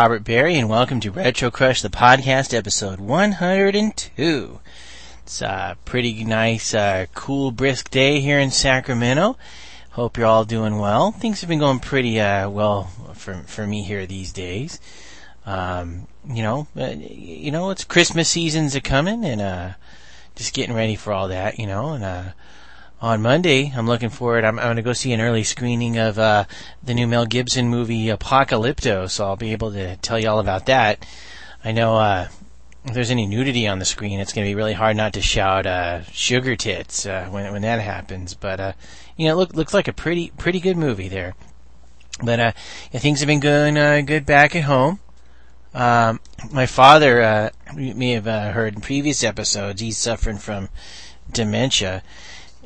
Robert Barry, and welcome to Retro Crush, the podcast, episode 102. It's a pretty nice, uh, cool, brisk day here in Sacramento. Hope you're all doing well. Things have been going pretty uh, well for for me here these days. Um, you know, uh, you know, it's Christmas season's a coming, and uh, just getting ready for all that. You know, and uh, on Monday. I'm looking forward. I'm, I'm going to go see an early screening of uh, the new Mel Gibson movie Apocalypto, so I'll be able to tell you all about that. I know uh, if there's any nudity on the screen, it's going to be really hard not to shout uh, "sugar tits" uh, when when that happens. But uh, you know, it look, looks like a pretty pretty good movie there. But uh, yeah, things have been going uh, good back at home. Um, my father, uh, you may have uh, heard in previous episodes, he's suffering from dementia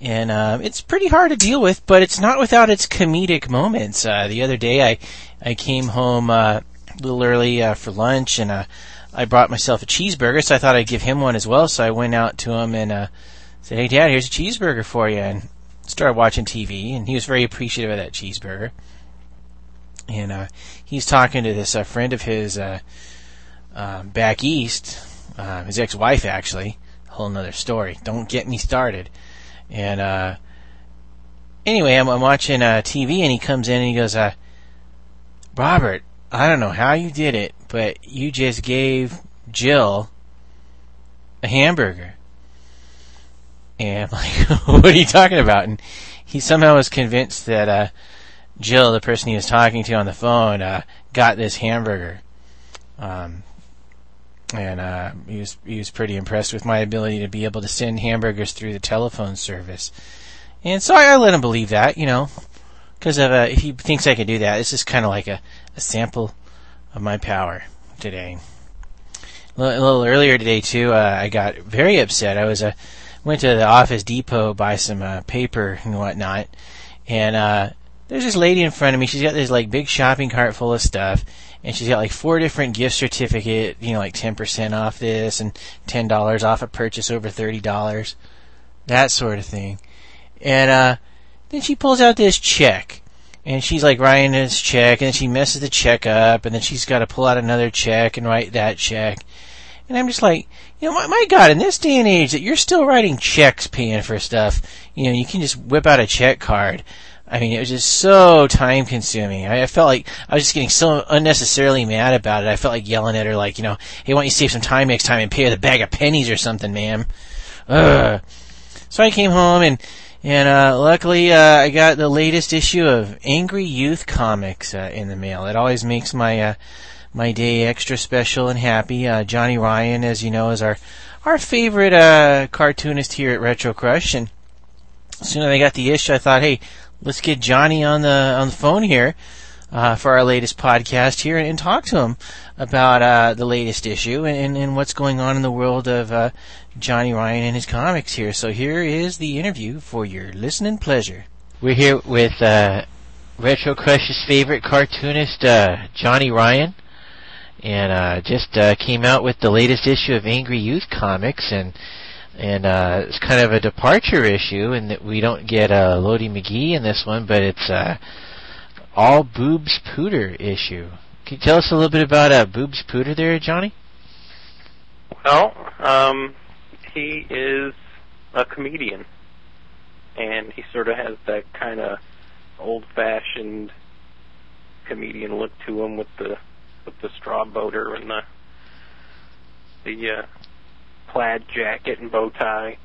and uh, it's pretty hard to deal with, but it's not without its comedic moments. Uh, the other day, I I came home uh, a little early uh, for lunch, and uh, I brought myself a cheeseburger, so I thought I'd give him one as well. So I went out to him and uh, said, "Hey, Dad, here's a cheeseburger for you," and started watching TV, and he was very appreciative of that cheeseburger. And uh, he's talking to this uh, friend of his uh, uh, back east, uh, his ex-wife actually. Whole another story. Don't get me started. And uh, anyway, I'm, I'm watching uh, TV, and he comes in and he goes, uh, "Robert, I don't know how you did it, but you just gave Jill a hamburger." And I'm like, "What are you talking about?" And he somehow was convinced that uh, Jill, the person he was talking to on the phone, uh, got this hamburger. Um, and uh, he was he was pretty impressed with my ability to be able to send hamburgers through the telephone service. And so I, I let him believe that, you know, because uh, if he thinks I can do that, this is kind of like a, a sample of my power today. A little, a little earlier today too, uh, I got very upset. I was uh, went to the Office Depot buy some uh, paper and whatnot, and uh, there's this lady in front of me. She's got this like big shopping cart full of stuff, and she's got like four different gift certificate, you know, like 10% off this and $10 off a purchase over $30, that sort of thing. And, uh, then she pulls out this check and she's like writing this check and then she messes the check up and then she's got to pull out another check and write that check. And I'm just like, you know, my, my God, in this day and age that you're still writing checks paying for stuff, you know, you can just whip out a check card. I mean, it was just so time consuming. I, I, felt like I was just getting so unnecessarily mad about it. I felt like yelling at her, like, you know, hey, why don't you save some time next time and pay with a bag of pennies or something, ma'am? Ugh. So I came home and, and, uh, luckily, uh, I got the latest issue of Angry Youth Comix, uh, in the mail. It always makes my, uh, my day extra special and happy. Uh, Johnny Ryan, as you know, is our, our favorite, uh, cartoonist here at Retro Crush and, as soon as I got the issue, I thought, hey, let's get Johnny on the on the phone here uh, for our latest podcast here and, and talk to him about uh, the latest issue and, and what's going on in the world of uh, Johnny Ryan and his comics here. So here is the interview for your listening pleasure. We're here with uh, Retro Crush's favorite cartoonist, uh, Johnny Ryan. And uh, just came out with the latest issue of Angry Youth Comix, and and uh, it's kind of a departure issue in that we don't get uh, Loady McGee in this one, but it's uh, all Boobs Pooter issue. Can you tell us a little bit about uh, Boobs Pooter there, Johnny? Well, um, he is a comedian, and he sort of has that kind of old-fashioned comedian look to him with the with the straw boater and the the uh, plaid jacket and bow tie.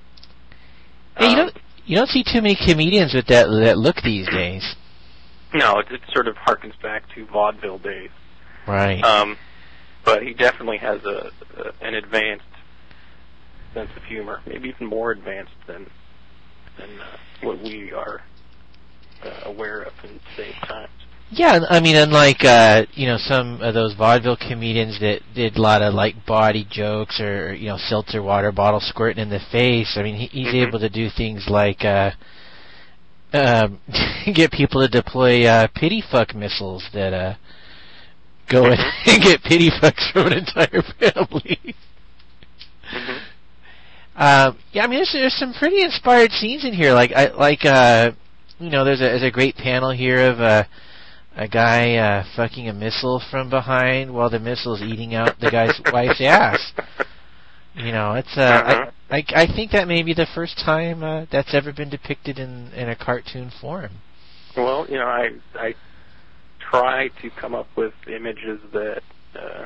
Hey, um, you don't you don't see too many comedians with that that look these days. No, it, it sort of harkens back to vaudeville days. Right. Um, but he definitely has a, a an advanced sense of humor, maybe even more advanced than than uh, what we are uh, aware of in today's times. Yeah, I mean, unlike uh, you know some of those vaudeville comedians that did a lot of like body jokes or you know seltzer water bottle squirting in the face. I mean, he, he's mm-hmm. able to do things like uh, uh, get people to deploy uh, pity fuck missiles that uh, go and get pity fucks from an entire family. mm-hmm. Uh, yeah, I mean, there's, there's some pretty inspired scenes in here. Like, I like, uh, you know, there's a there's a great panel here of uh, a guy uh, fucking a missile from behind while the missile's eating out the guy's wife's ass. You know, it's uh, Uh-huh. I, I I think that may be the first time uh, that's ever been depicted in in a cartoon form. Well, you know, I I try to come up with images that uh,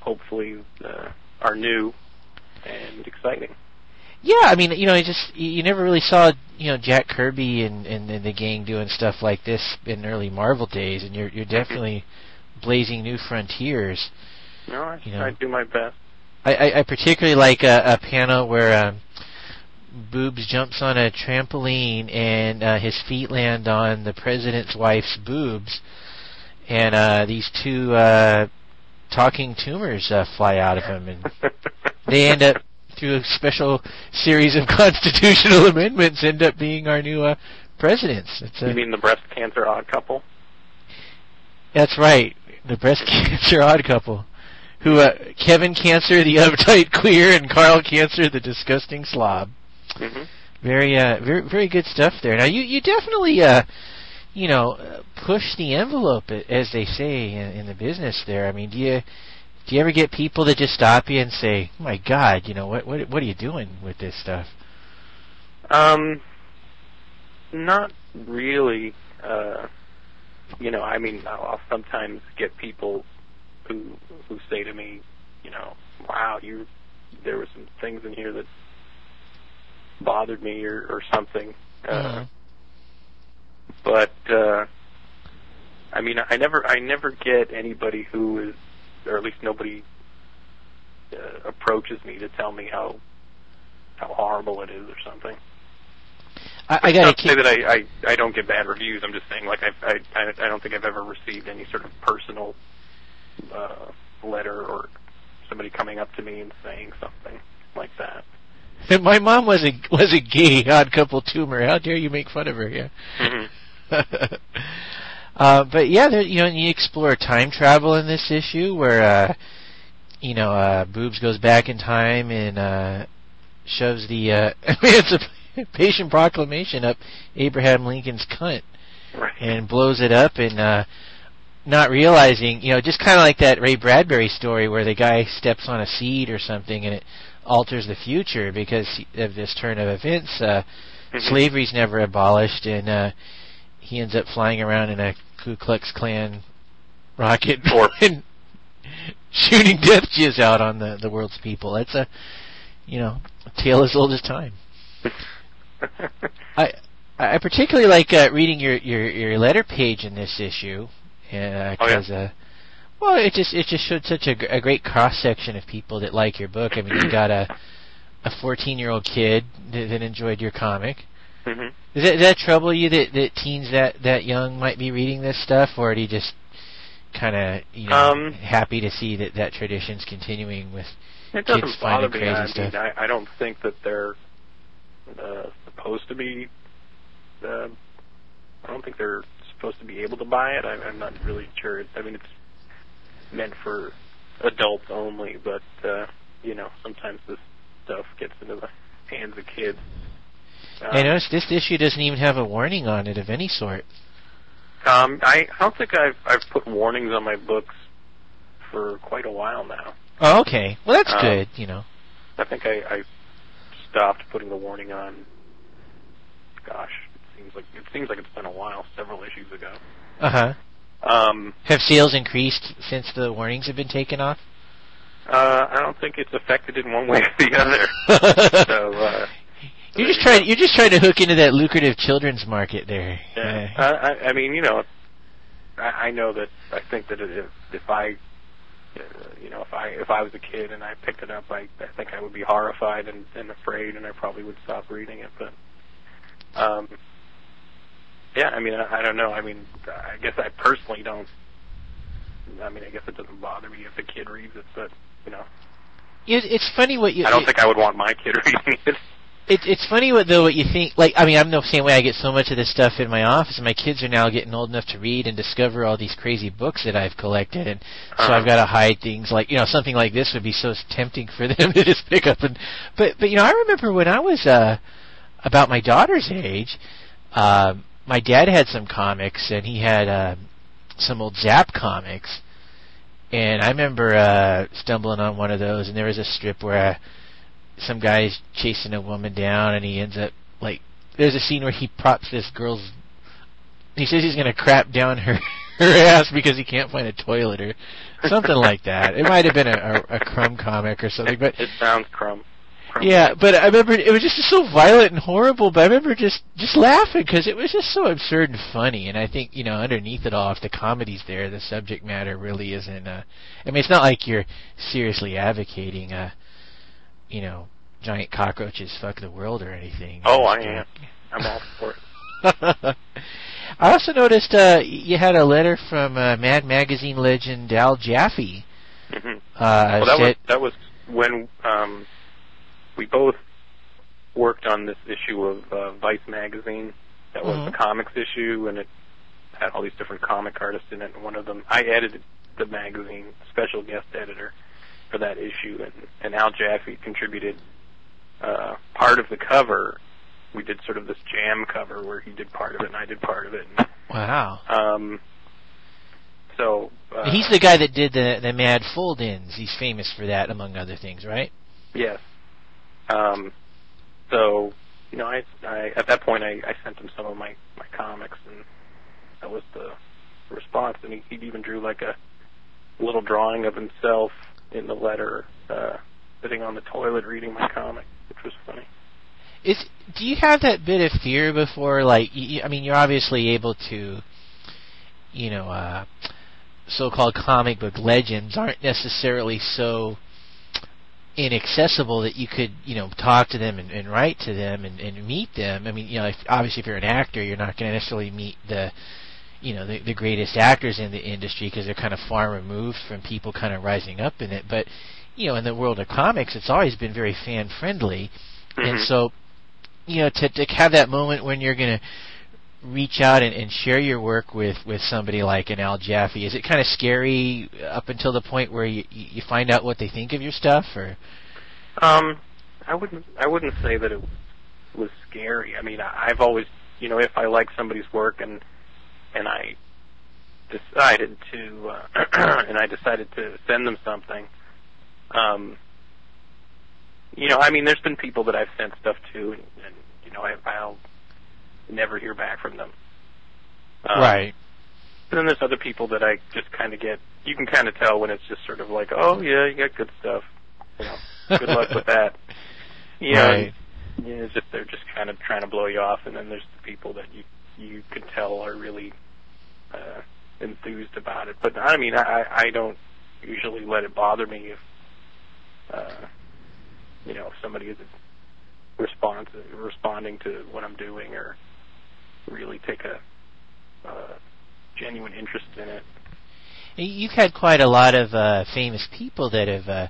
hopefully uh, are new and exciting. Yeah, I mean, you know, you just you you never really saw you know Jack Kirby and, and and the gang doing stuff like this in early Marvel days, and you're you're definitely blazing new frontiers. No, I, You know. I do my best. I, I, I particularly like a, a panel where um, Boobs jumps on a trampoline and uh, his feet land on the president's wife's boobs, and uh, these two uh, talking tumors uh, fly out of him, and they end up through a special series of constitutional amendments end up being our new uh, presidents. It's a, you mean the breast cancer odd couple? that's right, the breast cancer odd couple. Who uh, Kevin Cancer, the uptight queer, and Carl Cancer, the disgusting slob. hmm Very, uh, very, very good stuff there. Now you, you definitely, uh, you know, uh, push the envelope, as they say in, in the business. There, I mean, do you, do you ever get people that just stop you and say, oh "My God, you know what, what, what are you doing with this stuff?" Um, not really. Uh, you know, I mean, I'll, I'll sometimes get people who who say to me, you know, wow, you there were some things in here that bothered me or, or something. Uh, Mhm. But uh, I mean, I never I never get anybody who is, or at least nobody uh, approaches me to tell me how how horrible it is or something. I, I It's got not to to say that I, I I don't get bad reviews. I'm just saying, like I I I I don't think I've ever received any sort of personal uh, letter or somebody coming up to me and saying something like that. My mom was a was a gay odd couple tumor. How dare you make fun of her? Yeah. hmm uh, but yeah, there, you know, you explore time travel in this issue where, uh, you know, uh, Boobs goes back in time and uh, shoves the uh, Emancipation Proclamation up Abraham Lincoln's cunt Right. and blows it up and uh, not realizing, you know, just kind of like that Ray Bradbury story where the guy steps on a seed or something and it alters the future because of this turn of events. Uh, Mhm. slavery's never abolished, and uh, he ends up flying around in a Ku Klux Klan rocket Or- and shooting death jizz out on the the world's people. That's a you know a tale as old as time. I I particularly like uh, reading your, your your letter page in this issue Oh, because uh, well it just it just showed such a, a great cross section of people that like your book. I mean you got a a 14 year old kid that, that enjoyed your comic. Hmm Does that, does that trouble you that, that teens that, that young might be reading this stuff, or are you just kind of you know Um, happy to see that that tradition's continuing with? It kids doesn't finding bother me. crazy I mean, stuff. I, I don't think that they're uh, supposed to be. Uh, I don't think they're supposed to be able to buy it. I, I'm not really sure. I mean, it's meant for adults only, but uh, you know, sometimes this stuff gets into the hands of kids. Um, I noticed this issue doesn't even have a warning on it of any sort. Um, I I don't think I've I've put warnings on my books for quite a while now. Oh, okay. Well, that's Um, good. You know. I think I, I stopped putting the warning on. Gosh, it seems like it seems like it's been a while, several issues ago. Uh huh. Um, Have sales increased since the warnings have been taken off? uh, I don't think it's affected in one way or the other. so uh, you're just trying. You're just trying to hook into that lucrative children's market there. yeah, Uh, I, I, mean, you know, I, I know that I think that if if I, uh, you know, if I if I was a kid and I picked it up, I I think I would be horrified and, and afraid, and I probably would stop reading it. But, um, yeah, I mean, I, I don't know. I mean, I guess I personally don't. I mean, I guess it doesn't bother me if the kid reads it, but you know, it's funny what you. I don't think I would want my kid reading it. It's it's funny what though what you think like I mean I'm the same way I get so much of this stuff in my office and my kids are now getting old enough to read and discover all these crazy books that I've collected and so Uh-huh. I've got to hide things like you know something like this would be so tempting for them to just pick up and but but you know I remember when I was uh about my daughter's age um my dad had some comics and he had uh some old Zap comics, and I remember uh, stumbling on one of those, and there was a strip where uh, some guy's chasing a woman down, and he ends up like there's a scene where he props this girl's. He says he's going to crap down her her ass because he can't find a toilet or something like that. It might have been a, a, a Crumb comic or something, but It sounds Crumb. Crumb. yeah, but I remember it was just so violent and horrible. But I remember just just laughing because it was just so absurd and funny. And I think you know underneath it all, if the comedy's there, the subject matter really isn't. Uh, I mean, it's not like you're seriously advocating, uh, you know, giant cockroaches fuck the world or anything. Oh, I am. I'm all for it. I also noticed uh, you had a letter from uh, Mad Magazine legend Al Jaffee. hmm Uh, Well, that was that was when um, we both worked on this issue of uh, Vice magazine. That was Mhm. the comics issue, and it had all these different comic artists in it. And one of them, I edited the magazine, special guest editor for that issue, and, and Al Jaffee contributed uh, part of the cover. We did sort of this jam cover where he did part of it and I did part of it. And, wow. um, so uh, He's the guy that did the the Mad Fold-ins. He's famous for that, among other things, right? Yes. Um, so, you know, I, I at that point I, I sent him some of my my comics, and that was the response. And he, he even drew like a little drawing of himself in the letter, uh, sitting on the toilet reading my comic, which was funny. Is do you have that bit of fear before, like, you, I mean, you're obviously able to, you know, uh, so-called comic book legends aren't necessarily so inaccessible that you could, you know, talk to them and, and write to them and, and meet them. I mean, you know, if, obviously if you're an actor, you're not going to necessarily meet the, you know, the, the greatest actors in the industry because they're kind of far removed from people kind of rising up in it. But, you know, in the world of comics, it's always been very fan friendly, and Mhm. so, you know, to to have that moment when you're going to reach out and, and share your work with with somebody like an Al Jaffee, is it kind of scary up until the point where you you find out what they think of your stuff, or? Um, I wouldn't I wouldn't say that it was scary. I mean, I, I've always, you know, if I like somebody's work and and I decided to uh, and I decided to send them something, um, you know, I mean, there's been people that I've sent stuff to, and, and you know, I, I'll never hear back from them. Um, right. And then there's other people that I just kind of get. You can kind of tell when it's just sort of like, oh yeah, you got good stuff. You know, good luck with that. You know, Right. and, yeah, it's just they're just kind of trying to blow you off, and then there's the people that you you can tell are really uh, enthused about it. But I mean, I I don't usually let it bother me if uh, you know if somebody isn't response responding to what I'm doing or really take a uh, genuine interest in it. You've had quite a lot of uh, famous people that have uh,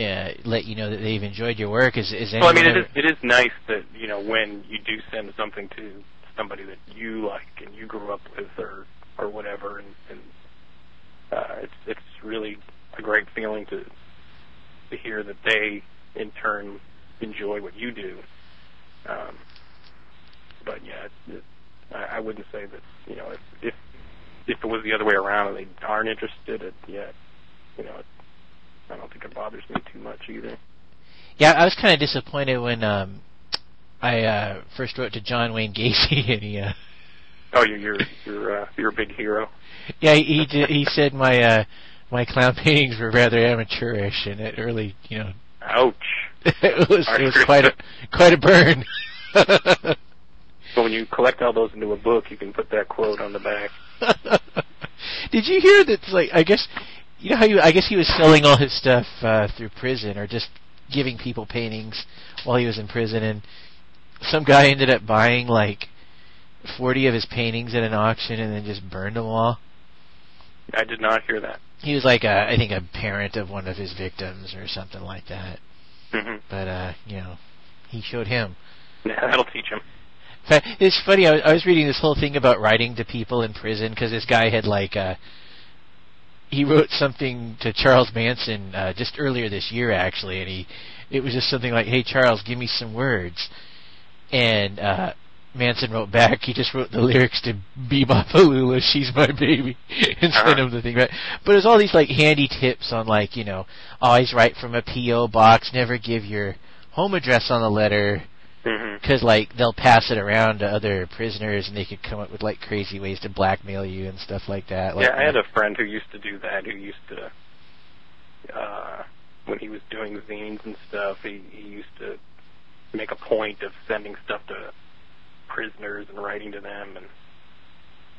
uh, let you know that they've enjoyed your work. Is, is Well, I mean, it is, it is nice that you know when you do send something to somebody that you like and you grew up with, or or whatever, and, and uh, it's it's really a great feeling to to hear that they in turn enjoy what you do. Um, but yeah, it, I, I wouldn't say that you know if if if it was the other way around and they aren't interested, it yeah, you know, it, I don't think it bothers me too much either. Yeah, I was kind of disappointed when um, I uh, first wrote to John Wayne Gacy, and he, uh, Oh, you're you're you're uh, you're a big hero. yeah, he he, he said my uh, my clown paintings were rather amateurish, and it really, you know, Ouch. it was it was quite a quite a burn. So when you collect all those into a book, you can put that quote on the back. Did you hear that? Like, I guess you know how you. I guess he was selling all his stuff uh, through prison, or just giving people paintings while he was in prison, and some guy ended up buying like forty of his paintings at an auction, and then just burned them all. I did not hear that. He was like a, I think a parent of one of his victims or something like that. hmm But uh, you know, he showed him. Yeah, that'll teach him. In fact, it's funny. I was, I was reading this whole thing about writing to people in prison because this guy had like uh, he wrote something to Charles Manson uh, just earlier this year, actually, and he it was just something like, "Hey Charles, give me some words," and uh, Manson wrote back. He just wrote the lyrics to "Be-Bop-a-Lula, She's My Baby" and Uh-huh. sent him the thing. Right? But there's all these like handy tips on like you know always write from a PO box, never give your home address on the letter because like they'll pass it around to other prisoners and they could come up with like crazy ways to blackmail you and stuff like that. Like, yeah, I had a friend who used to do that. Who used to, uh, when he was doing zines and stuff, he he used to make a point of sending stuff to prisoners and writing to them, and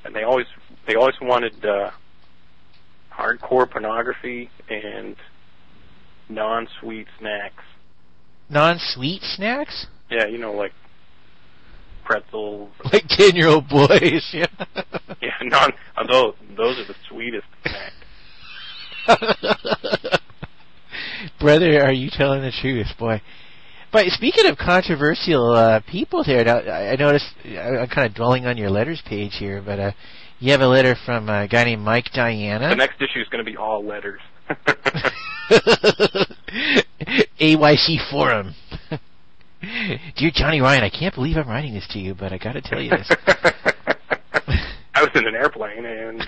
and they always they always wanted uh, hardcore pornography and non-sweet snacks. non-sweet snacks, Yeah, you know, like pretzels. like ten-year-old boys. Yeah. Yeah, non. uh, Those those are the sweetest snacks. Brother, are you telling the truth, boy? But speaking of controversial uh, people there, now, I noticed I'm kind of dwelling on your letters page here, but uh, you have a letter from a guy named Mike Diana. The next issue is going to be all letters. AYC Forum. Dear Johnny Ryan, I can't believe I'm writing this to you, but I got to tell you this. I was in an airplane and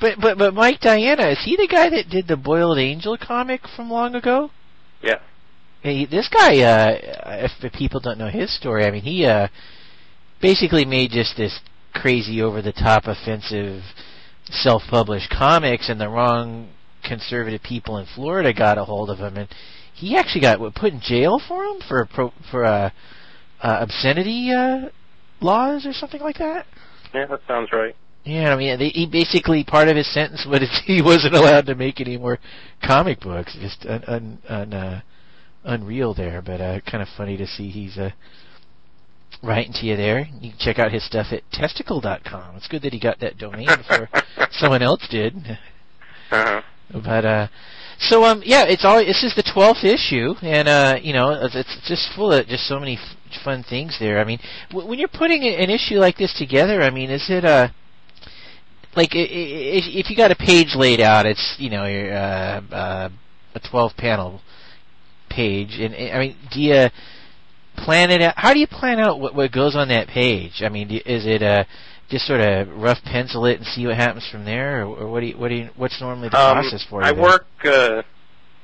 but but but Mike Diana is he the guy that did the Boiled Angel comic from long ago? yeah, Hey, this guy, uh, if, if people don't know his story, I mean, he uh, basically made just this crazy, over-the-top, offensive, self-published comics, and the wrong conservative people in Florida got a hold of him, and he actually got what, put in jail for him for pro, for uh, uh, obscenity uh, laws or something like that. yeah, that sounds right. Yeah, I mean, they, he basically part of his sentence was he wasn't allowed to make any more comic books. Just un, un, un, uh, unreal there, but uh, kind of funny to see he's uh, writing to you there. You can check out his stuff at testicle.com. It's good that he got that domain before someone else did. Uh-huh. But uh so um yeah, it's all this is the 12th issue and uh you know, it's, it's just full of just so many f- fun things there. I mean, w- when you're putting an issue like this together, I mean, is it uh like if if you got a page laid out, it's, you know, your uh uh a 12 panel page and I mean, do you plan it out? How do you plan out what what goes on that page? I mean, is it uh just sort of rough pencil it and see what happens from there, or, or what do you, what do you, what's normally the Um, process for you? I there? work. Uh,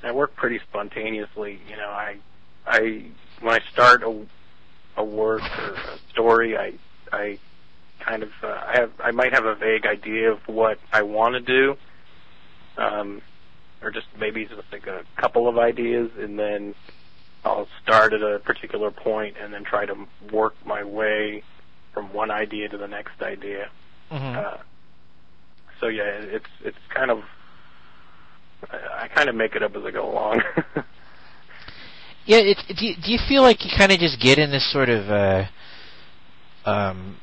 I work pretty spontaneously. You know, I, I when I start a, a work or a story, I, I kind of uh, I have I might have a vague idea of what I want to do, um, or just maybe just like a couple of ideas, and then I'll start at a particular point and then try to work my way from one idea to the next idea. Mhm. Uh, so yeah, it's it's kind of I, I kind of make it up as I go along. Yeah, it, do you, do you feel like you kind of just get in this sort of uh, um,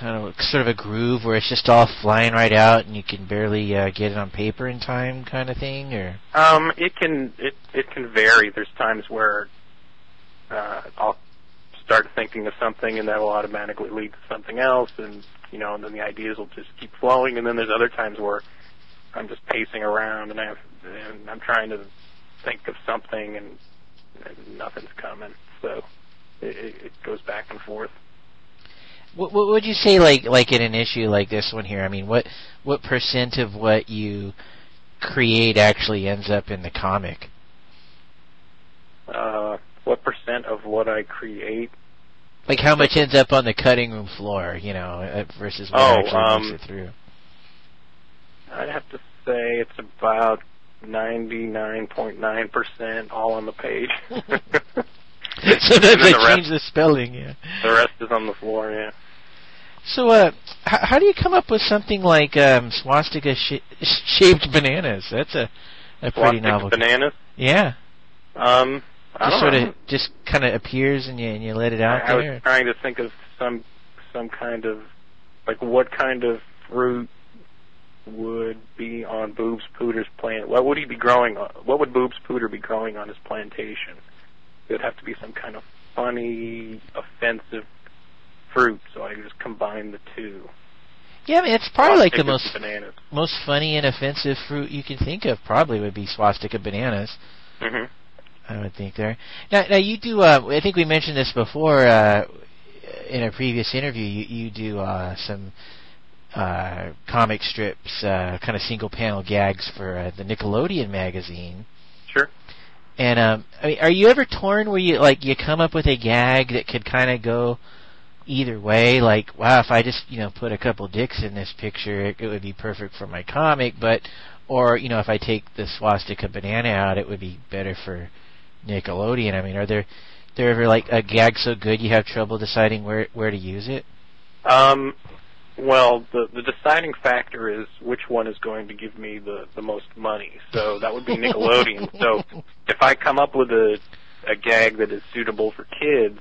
Don't know, sort of a groove where it's just all flying right out and you can barely uh, get it on paper in time, kind of thing, or um, it can it it can vary. There's times where uh, I'll start thinking of something and that will automatically lead to something else, and you know, and then the ideas will just keep flowing. And then there's other times where I'm just pacing around and I have, and I'm trying to think of something and, and nothing's coming. So it it goes back and forth. What, what would you say, like like in an issue like this one here? I mean, what what percent of what you create actually ends up in the comic? uh, what percent of what I create. Like how much ends up on the cutting room floor, you know, uh, versus what Oh, actually um, makes it through? I'd have to say it's about 99.9% all on the page. Sometimes I the rest- change the spelling. Yeah. the rest is on the floor, yeah. So, uh, h- how do you come up with something like um, swastika sh- shaped bananas? That's a a pretty novel. bananas. Yeah, Um, I just don't sort know. of just kind of appears and you and you let it out I, I was trying to think of some some kind of like what kind of fruit would be on Boobs Pooter's plant. What would he be growing on? What would Boobs Pooter be growing on his plantation? It would have to be some kind of funny, offensive fruit. So I just combine the two. Yeah, I mean, it's probably like the most bananas. most funny and offensive fruit you can think of. Probably would be swastika bananas. hmm I would think there. Now, now you do. Uh, I think we mentioned this before uh, in a previous interview. You you do uh, some uh, comic strips, uh, kind of single panel gags for uh, the Nickelodeon magazine. Sure. And um, I mean, are you ever torn where you like you come up with a gag that could kind of go either way? Like, wow, if I just you know put a couple dicks in this picture, it, it would be perfect for my comic. But, or you know, if I take the swastika banana out, it would be better for Nickelodeon. I mean, are there there ever like a gag so good you have trouble deciding where where to use it? Um, well, the the deciding factor is which one is going to give me the the most money. So that would be Nickelodeon. so if I come up with a a gag that is suitable for kids,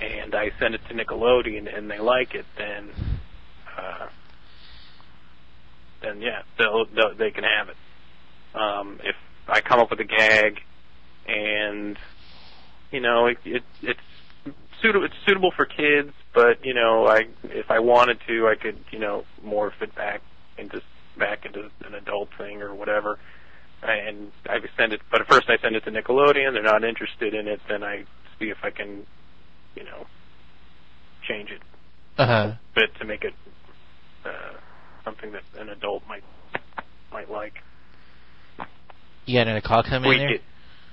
and I send it to Nickelodeon and they like it, then uh, then yeah, they'll, they'll they can have it. Um, if I come up with a gag and you know it, it it's suitable it's suitable for kids, but you know I if I wanted to I could you know morph it back into back into an adult thing or whatever. And I send it, but at first I send it to Nickelodeon. They're not interested in it. Then I see if I can, you know, change it Uh-huh. a bit to make it uh, something that an adult might might like. You got another call coming in there? it.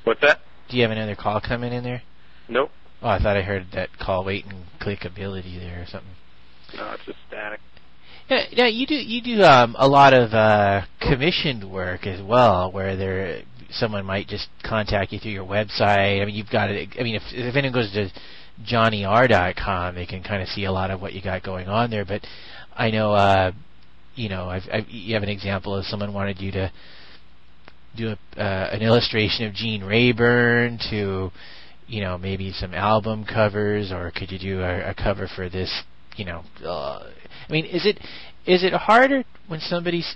What's that? Do you have another call coming in there? Nope. Oh, I thought I heard that call wait and click ability there or something. No, it's just static. Yeah, yeah, you do you do um, a lot of uh, commissioned work as well, where there someone might just contact you through your website. I mean, you've got it. I mean, if if anyone goes to johnnyr.com, they can kind of see a lot of what you got going on there. But I know, uh, you know, I've, I've, you have an example of someone wanted you to do a, uh, an illustration of Gene Rayburn to, you know, maybe some album covers, or could you do a, a cover for this? You know, uh, I mean, is it is it harder when somebody's?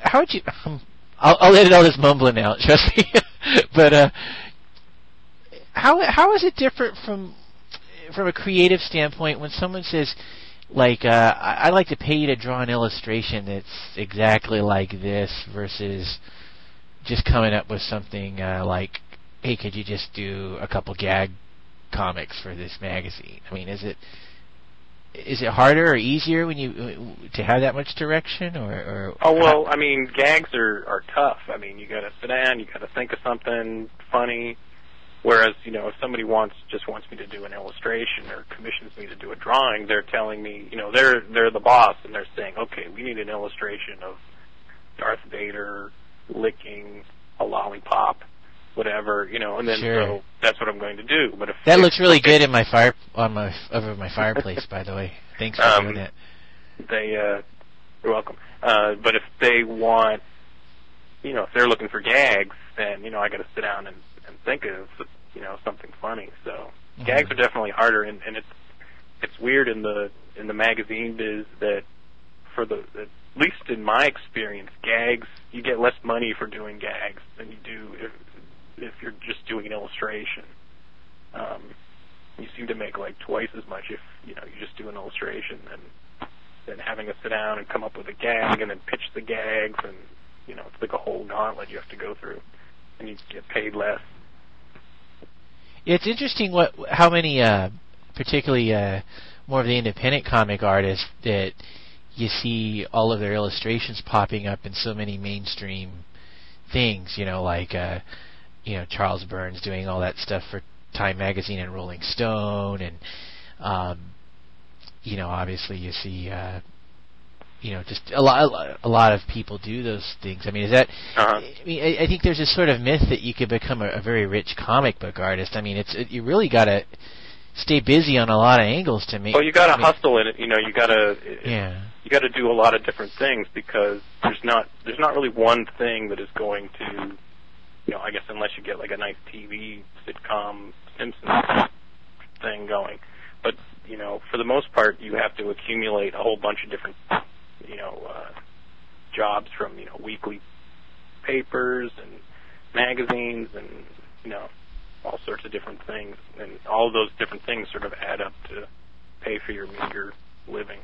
How would you? Um, I'll, I'll edit all this mumbling out, trust me. but uh, how how is it different from from a creative standpoint when someone says, like, uh, I- I'd like to pay you to draw an illustration that's exactly like this versus just coming up with something uh, like, hey, could you just do a couple gag comics for this magazine? I mean, is it is it harder or easier when you to have that much direction or? or Oh well, I mean, gags are are tough. I mean, you got to sit down, you got to think of something funny. Whereas, you know, if somebody wants just wants me to do an illustration or commissions me to do a drawing, they're telling me, you know, they're they're the boss and they're saying, okay, we need an illustration of Darth Vader licking a lollipop, whatever, you know, and then Sure. so that's what I'm going to do. But if that if- looks really good in my fire on my over my fireplace. by the way, thanks for Um, doing that. they uh you're welcome. Uh but if they want you know, if they're looking for gags, then, you know, I gotta sit down and, and think of you know, something funny. So Mhm. gags are definitely harder and, and it's it's weird in the in the magazine biz that for the at least in my experience, gags you get less money for doing gags than you do if if you're just doing an illustration. Um you seem to make like twice as much if you know you just do an illustration than than having to sit down and come up with a gag and then pitch the gags and you know it's like a whole gauntlet you have to go through and you get paid less. It's interesting what how many, uh, particularly uh, more of the independent comic artists that you see all of their illustrations popping up in so many mainstream things. You know, like uh, you know Charles Burns doing all that stuff for Time Magazine and Rolling Stone, and um, you know, obviously you see. Uh, you know, just a lot, a lot of people do those things. I mean, is that? Uh-huh. I mean, I, I think there's this sort of myth that you could become a, a very rich comic book artist. I mean, it's it, you really got to stay busy on a lot of angles to make. Well, you got I to mean, hustle in it. You know, you got to Yeah. you got to do a lot of different things because there's not there's not really one thing that is going to you know I guess unless you get like a nice TV sitcom Simpsons thing going, but you know for the most part you have to accumulate a whole bunch of different you know uh, jobs from you know weekly papers and magazines and you know all sorts of different things and all those different things sort of add up to pay for your meager living.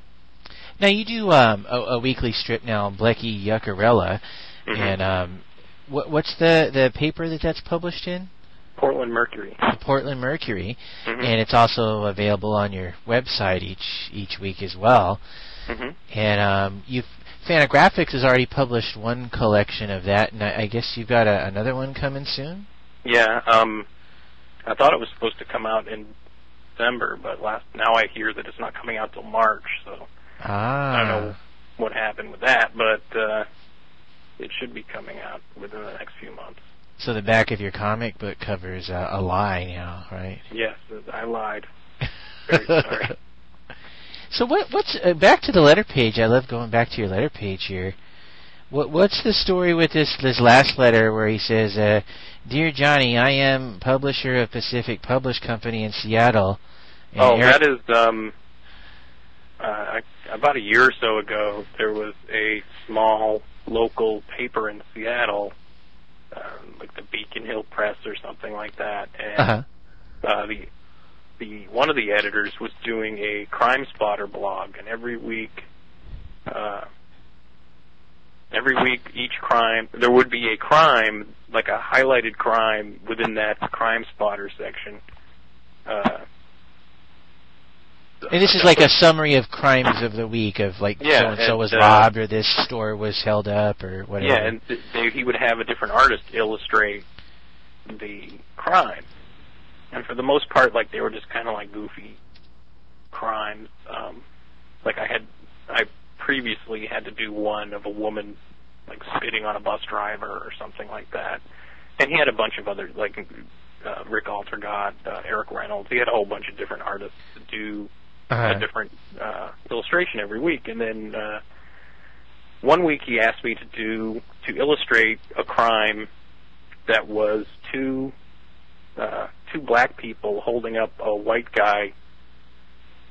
Now you do um, a, a weekly strip now, Blecky Yuckerella, Mhm. and um, what, what's the the paper that that's published in? Portland Mercury. The Portland Mercury, Mhm. and it's also available on your website each each week as well. Mhm. And um, you've Fantagraphics has already published one collection of that, and I, I guess you've got a, another one coming soon. Yeah. Um, I thought it was supposed to come out in December, but last now I hear that it's not coming out till March. So Ah, I don't know what happened with that, but uh, it should be coming out within the next few months. so the back of your comic book covers uh, a lie now, right? Yes, I lied. Very sorry. So what what's uh, back to the letter page? I love going back to your letter page here. What what's the story with this this last letter where he says, uh, "Dear Johnny, I am publisher of Pacific Publish Company in Seattle." Oh, Eric- that is um, uh, about a year or so ago. There was a small local paper in Seattle, um, like the Beacon Hill Press or something like that, and uh-huh. uh, the the one of the editors was doing a crime spotter blog, and every week, uh, every week each crime there would be a crime, like a highlighted crime within that crime spotter section. Uh, And this is like a summary of crimes of the week of like Yeah, so and so was uh, robbed or this store was held up or whatever. Yeah, and th- they, he would have a different artist illustrate the crime, and for the most part, like they were just kind of like goofy crimes. Um, like I had, I previously had to do one of a woman like spitting on a bus driver or something like that, and he had a bunch of other like uh, Rick Altergott, uh, Eric Reynolds. He had a whole bunch of different artists to do Uh-huh. a different uh, illustration every week, and then uh, one week he asked me to do to illustrate a crime that was two uh, two black people holding up a white guy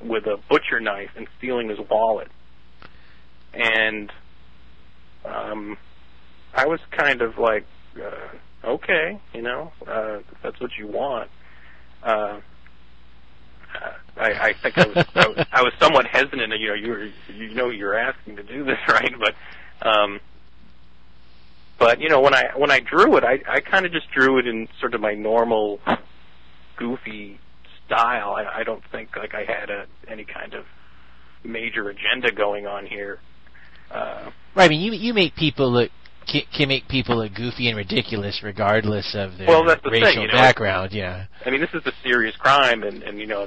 with a butcher knife and stealing his wallet, and um, I was kind of like, uh, okay, you know, uh, that's what you want. Uh, I, I think I was, I was I was somewhat hesitant. You know, you were, you know you're asking to do this, right? But um, but you know when I when I drew it, I I kind of just drew it in sort of my normal goofy style. I, I don't think like I had a any kind of major agenda going on here. Uh, Right. I mean, you you make people look can, can make people look goofy and ridiculous regardless of their Well, that's the thing, racial you know. background. Yeah. I mean, this is a serious crime, and and you know,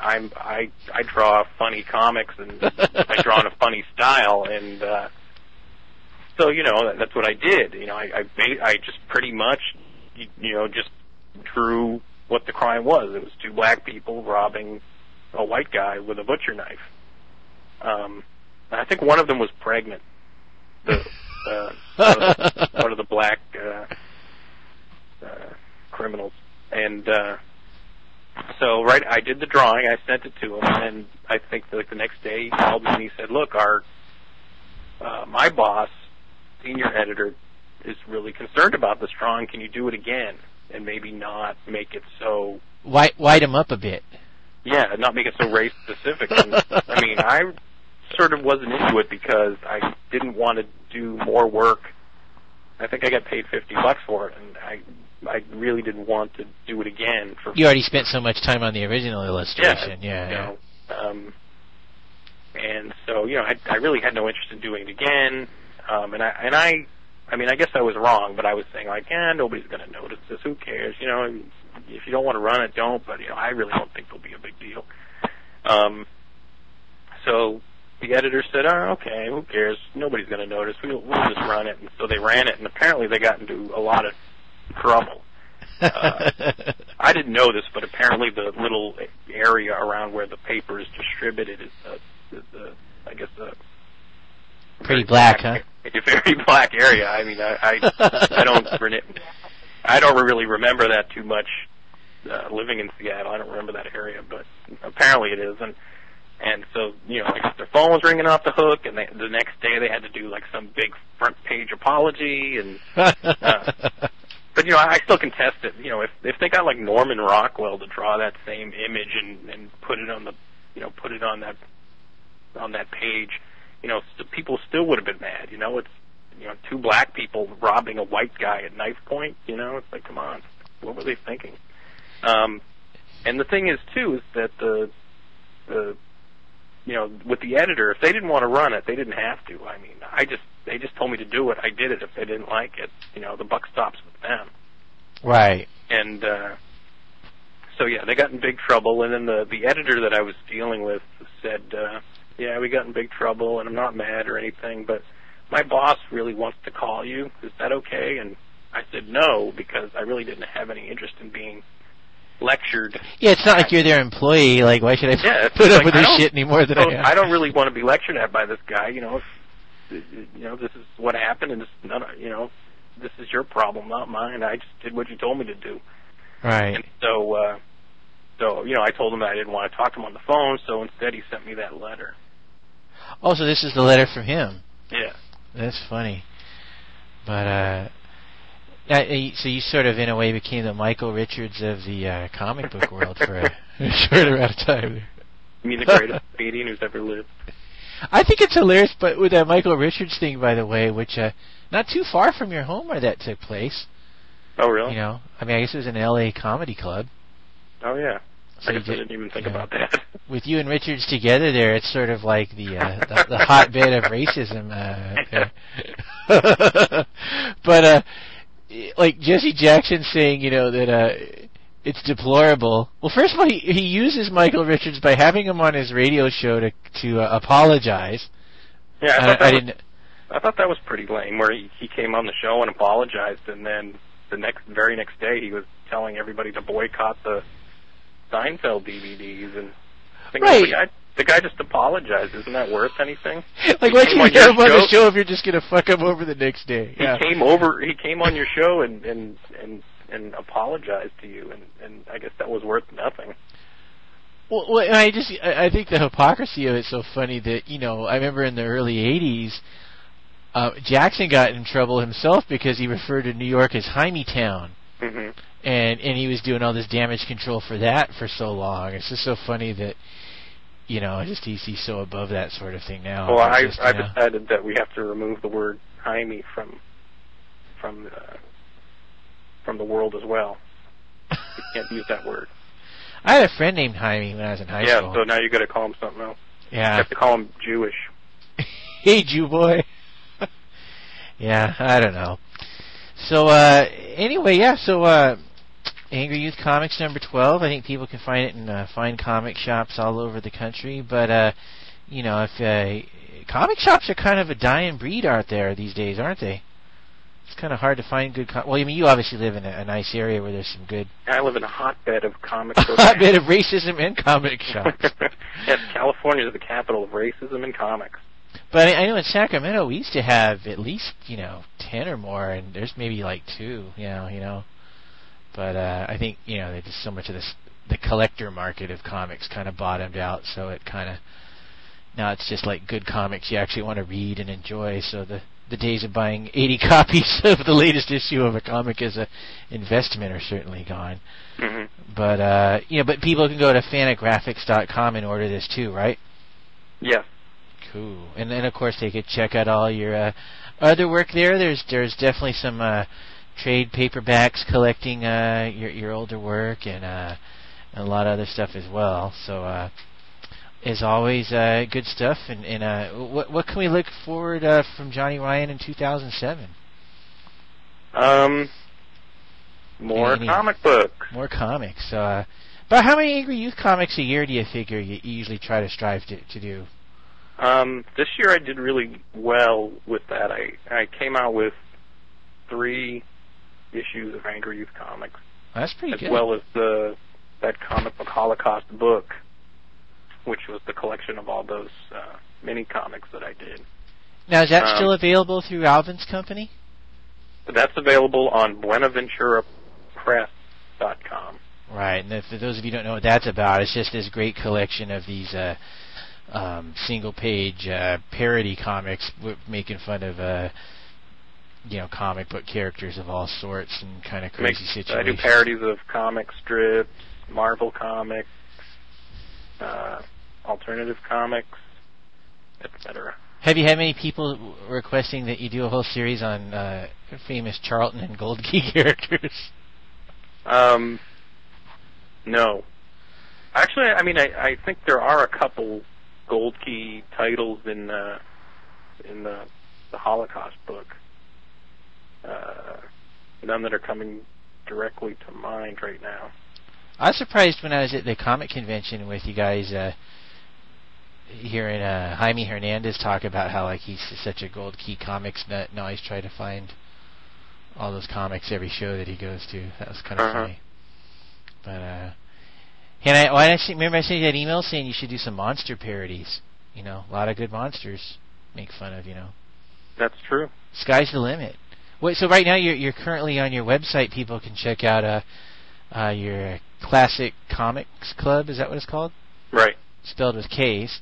I'm I I draw funny comics, and I draw in a funny style, and uh, so you know that, that's what I did. You know, I I, I just pretty much you, you know just drew what the crime was. It was two black people robbing a white guy with a butcher knife. Um, I think one of them was pregnant. The uh, one, of the, one of the black uh, uh, criminals, and uh, so right, I did the drawing. I sent it to him, and I think like the next day he called me and he said, "Look, our uh, my boss, senior editor, is really concerned about this drawing. Can you do it again and maybe not make it so White white them up a bit. yeah, not make it so race specific. And, I mean, I sort of wasn't into it because I didn't want to do more work. I think I got paid fifty bucks for it, and I I really didn't want to do it again for You already spent so much time on the original illustration. Yeah. you yeah. know. Um, and so you know, I, I really had no interest in doing it again. Um, and I and I, I mean, I guess I was wrong, but I was saying like, eh, nobody's going to notice this. Who cares? You know, if you don't want to run it, don't. But you know, I really don't think it'll be a big deal. Um, so the editor said, "Oh, okay, who cares? Nobody's going to notice. We'll, we'll just run it." And so they ran it, and apparently they got into a lot of trouble. Uh, I didn't know this, but apparently the little area around where the paper is distributed is the, the, the I guess the Pretty black, huh? A very black area. I mean, I I, I don't I don't really remember that too much. Uh, living in Seattle, I don't remember that area, but apparently it is, and and so you know, I guess their phone was ringing off the hook, and they, the next day they had to do like some big front page apology, and uh, but you know, I still contest it. You know, if if they got like Norman Rockwell to draw that same image and and put it on the, you know, put it on that on that page, you know, st- people still would have been mad. You know, it's you know two black people robbing a white guy at knife point. You know, it's like come on, what were they thinking? Um, and the thing is too is that the the you know with the editor, if they didn't want to run it, they didn't have to. I mean, I just they just told me to do it. I did it. If they didn't like it, you know, the buck stops with them. Right. And uh, so yeah, they got in big trouble. And then the the editor that I was dealing with said, uh, "Yeah, we got in big trouble, and I'm not mad or anything, but my boss really wants to call you. Is that okay?" And I said no because I really didn't have any interest in being lectured. Yeah, it's not like you're their employee. Like, why should I Yeah, put up like, with I this shit anymore than I have? I don't really want to be lectured at by this guy. You know, if, you know this is what happened, and it's none. of- You know, this is your problem, not mine. I just did what you told me to do. Right. And so, uh, so you know, I told him that I didn't want to talk to him on the phone. So instead, he sent me that letter. Oh, so this is the letter from him. Yeah. That's funny. But uh, so you sort of in a way became the Michael Richards of the uh, comic book world for a short amount of time. There. You mean the greatest comedian who's ever lived? I think it's hilarious, but with that Michael Richards thing, by the way, which uh, not too far from your home where that took place. Oh, really? You know, I mean, I guess it was an L.A. comedy club. Oh, yeah. So I guess I did- didn't even think yeah. about that. With you and Richards together, there, it's sort of like the uh, the, the hotbed of racism. Uh, but uh, like Jesse Jackson saying, you know that uh, it's deplorable. Well, first of all, he he uses Michael Richards by having him on his radio show to to uh, apologize. yeah, I Uh, thought, that I was, didn't. I thought that was pretty lame. Where he, he came on the show and apologized, and then the next, very next day, he was telling everybody to boycott the Seinfeld DVDs. And I think Right. the guy, the guy just apologized. Isn't that worth anything? Like, why came you your on the show? if you're just gonna fuck him over the next day? He came over. He came on your show and and and and apologized to you, and and I guess that was worth nothing. Well, well, I just I I think the hypocrisy of it's so funny that you know I remember in the early '80s, uh, Jackson got in trouble himself because he referred to New York as Hymietown, hmm and and he was doing all this damage control for that for so long. It's just so funny that you know just he's he's so above that sort of thing now. Well, I just, I you know. decided that we have to remove the word Hymie from from uh, from the world as well. We can't use that word. I had a friend named Hymie when I was in high yeah, school. Yeah, so now you got to call him something else. Yeah, You have to call him Jewish. hey, Jew boy. yeah, I don't know. So uh anyway, yeah. So uh Angry Youth Comix number twelve. I think people can find it in uh, fine comic shops all over the country. But uh you know, if uh, comic shops are kind of a dying breed out there these days, aren't they? It's kind of hard to find good. Com- well, I mean, you obviously live in a, a nice area where there's some good I live in a hotbed of comic hotbed of racism and comic shops. yes, California is the capital of racism in comics. But I, I know in Sacramento we used to have at least you know ten or more, and there's maybe like two. You know, you know. But uh, I think you know there's just so much of this the collector market of comics kind of bottomed out, so it kind of now it's just like good comics you actually want to read and enjoy. So the the days of buying 80 copies of the latest issue of a comic as a investment are certainly gone. hmm But uh, you know, but people can go to fantagraphics.com and order this too, right? Yeah. Cool. And then of course they could check out all your uh, other work there. There's there's definitely some uh, trade paperbacks collecting uh, your your older work and uh, and a lot of other stuff as well. So uh, as always, uh, good stuff. And, and uh, what what can we look forward uh, from Johnny Ryan in 2007? Um, more Any- comic books. More comics. Uh, but how many Angry Youth Comix a year do you figure you usually try to strive to, to do? Um, this year I did really well with that. I I came out with three issues of Angry Youth Comix, That's pretty as good. well as the that comic book Holocaust book, which was the collection of all those uh, mini comics that I did. now is that um, still available through Alvin's company? That's available on BuenaventuraPress.com. Right, and for those of you who don't know what that's about, it's just this great collection of these uh, um, single-page uh, parody comics w- making fun of, uh, you know, comic book characters of all sorts and kind of crazy Make- I do parodies of comic strips, Marvel comics, uh, alternative comics, etc. Have you had many people requesting that you do a whole series on uh, famous Charlton and Gold Key characters? Um, no. Actually, I mean, I, I think there are a couple gold key titles in uh, in the, the Holocaust book. Uh, none that are coming directly to mind right now. I was surprised when I was at the comic convention with you guys, uh, hearing uh, Jaime Hernandez talk about how like he's such a gold key comics nut. Now he's trying to find all those comics every show that he goes to. That was kind of Uh-huh. funny. But uh, and I, why I see, remember I sent you that email saying you should do some monster parodies. You know, a lot of good monsters make fun of. You know, That's true. sky's the limit. Wait, so right now you're you're currently on your website. People can check out uh, uh your classic comics club. Is that what it's called? Right. Spelled with K's.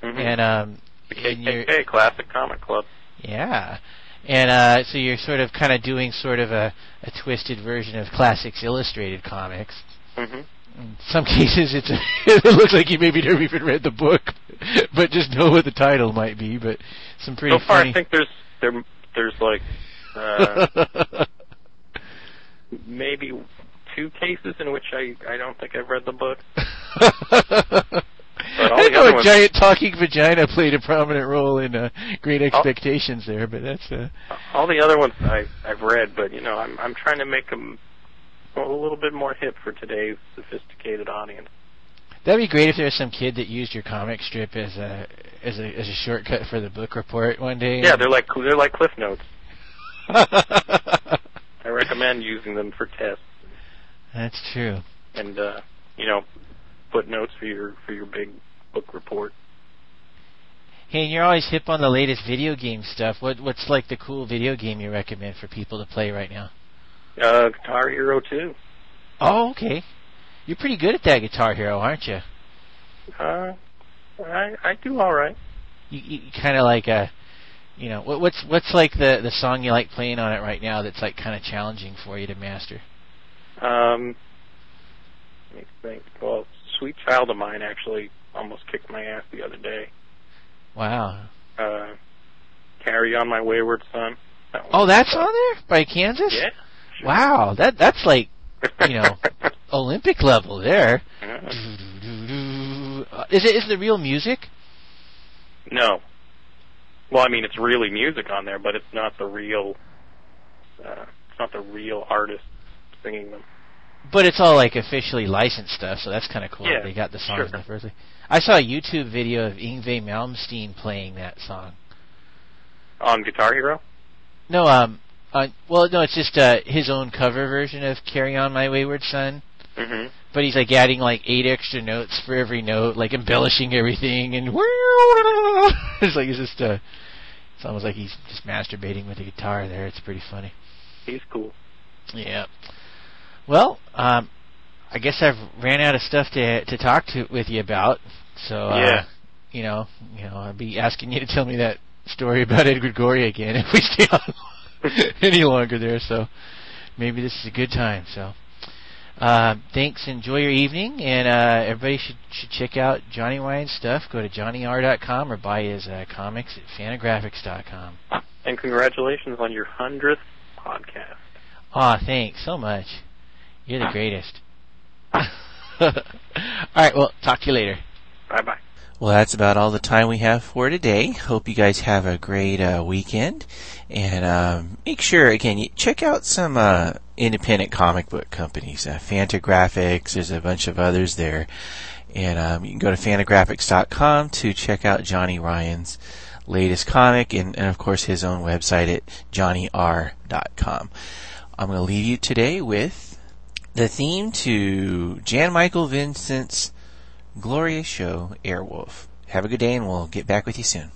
hmm And um, the KKK Classic Comic Club. yeah, and uh, so you're sort of kind of doing sort of a, a twisted version of classics illustrated comics. hmm In some cases, it's a, it looks like you maybe never even read the book, but just know what the title might be. But some pretty So far, funny. I think there's there there's like uh, maybe two cases in which I I don't think I've read the book. I know a ones- giant talking vagina played a prominent role in uh, Great Expectations there, but that's uh, All the other ones I I've read, but you know I'm I'm trying to make them a little bit more hip for today's sophisticated audience. that'd be great if there was some kid that used your comic strip as a as a as a shortcut for the book report one day. Yeah, they're like they're like cliff notes. I recommend using them for tests that's true. and uh, you know footnotes for your for your big book report. Hey, and you're always hip on the latest video game stuff. What what's like the cool video game you recommend for people to play right now? Uh, Guitar Hero 2. Oh, okay. You're pretty good at that Guitar Hero, aren't you? Uh, I I do all right. You, you kind of like uh you know, what, what's what's like the the song you like playing on it right now that's like kind of challenging for you to master? Um, let me think. Well, Sweet Child of Mine actually almost kicked my ass the other day. Wow. Uh, Carry On My Wayward Son. That Oh, that's on there by Kansas. Yeah. sure. Wow, that that's like you know Olympic level there. Yeah. Is it is the real music? No. Well, I mean, it's really music on there, but it's not the real. Uh, it's not the real artist singing them. But it's all like officially licensed stuff, so that's kind of cool. Yeah, they got the songs sure. in the first place. I saw a YouTube video of Yngwie Malmsteen playing that song. On Guitar Hero. No, um, uh, well, no, it's just uh, his own cover version of "Carry On My Wayward Son." Hmm But he's like adding like eight extra notes for every note, like embellishing everything, and it's like it's just uh, it's almost like he's just masturbating with the guitar there. It's pretty funny. He's cool. Yeah. Well, um, I guess I've ran out of stuff to to talk to with you about. So uh, Yeah. you know, you know, I'll be asking you to tell me that story about Ed Gregory again if we stay on any longer there. So maybe this is a good time. So. Uh, thanks. Enjoy your evening, and uh, everybody should should check out Johnny Ryan's stuff. Go to johnnyr.com or buy his uh, comics at fantagraphics.com. And congratulations on your hundredth podcast. Aw, thanks so much. You're the greatest. all right, well, talk to you later. Bye bye. Well, that's about all the time we have for today. Hope you guys have a great uh, weekend, and um, make sure again you check out some uh, independent comic book companies. Uh, Fantagraphics, there's a bunch of others there, and um, you can go to fantagraphics.com to check out Johnny Ryan's latest comic, and, and of course his own website at johnnyr.com. I'm going to leave you today with the theme to Jan Michael Vincent's glorious show, Airwolf. Have a good day, and we'll get back with you soon.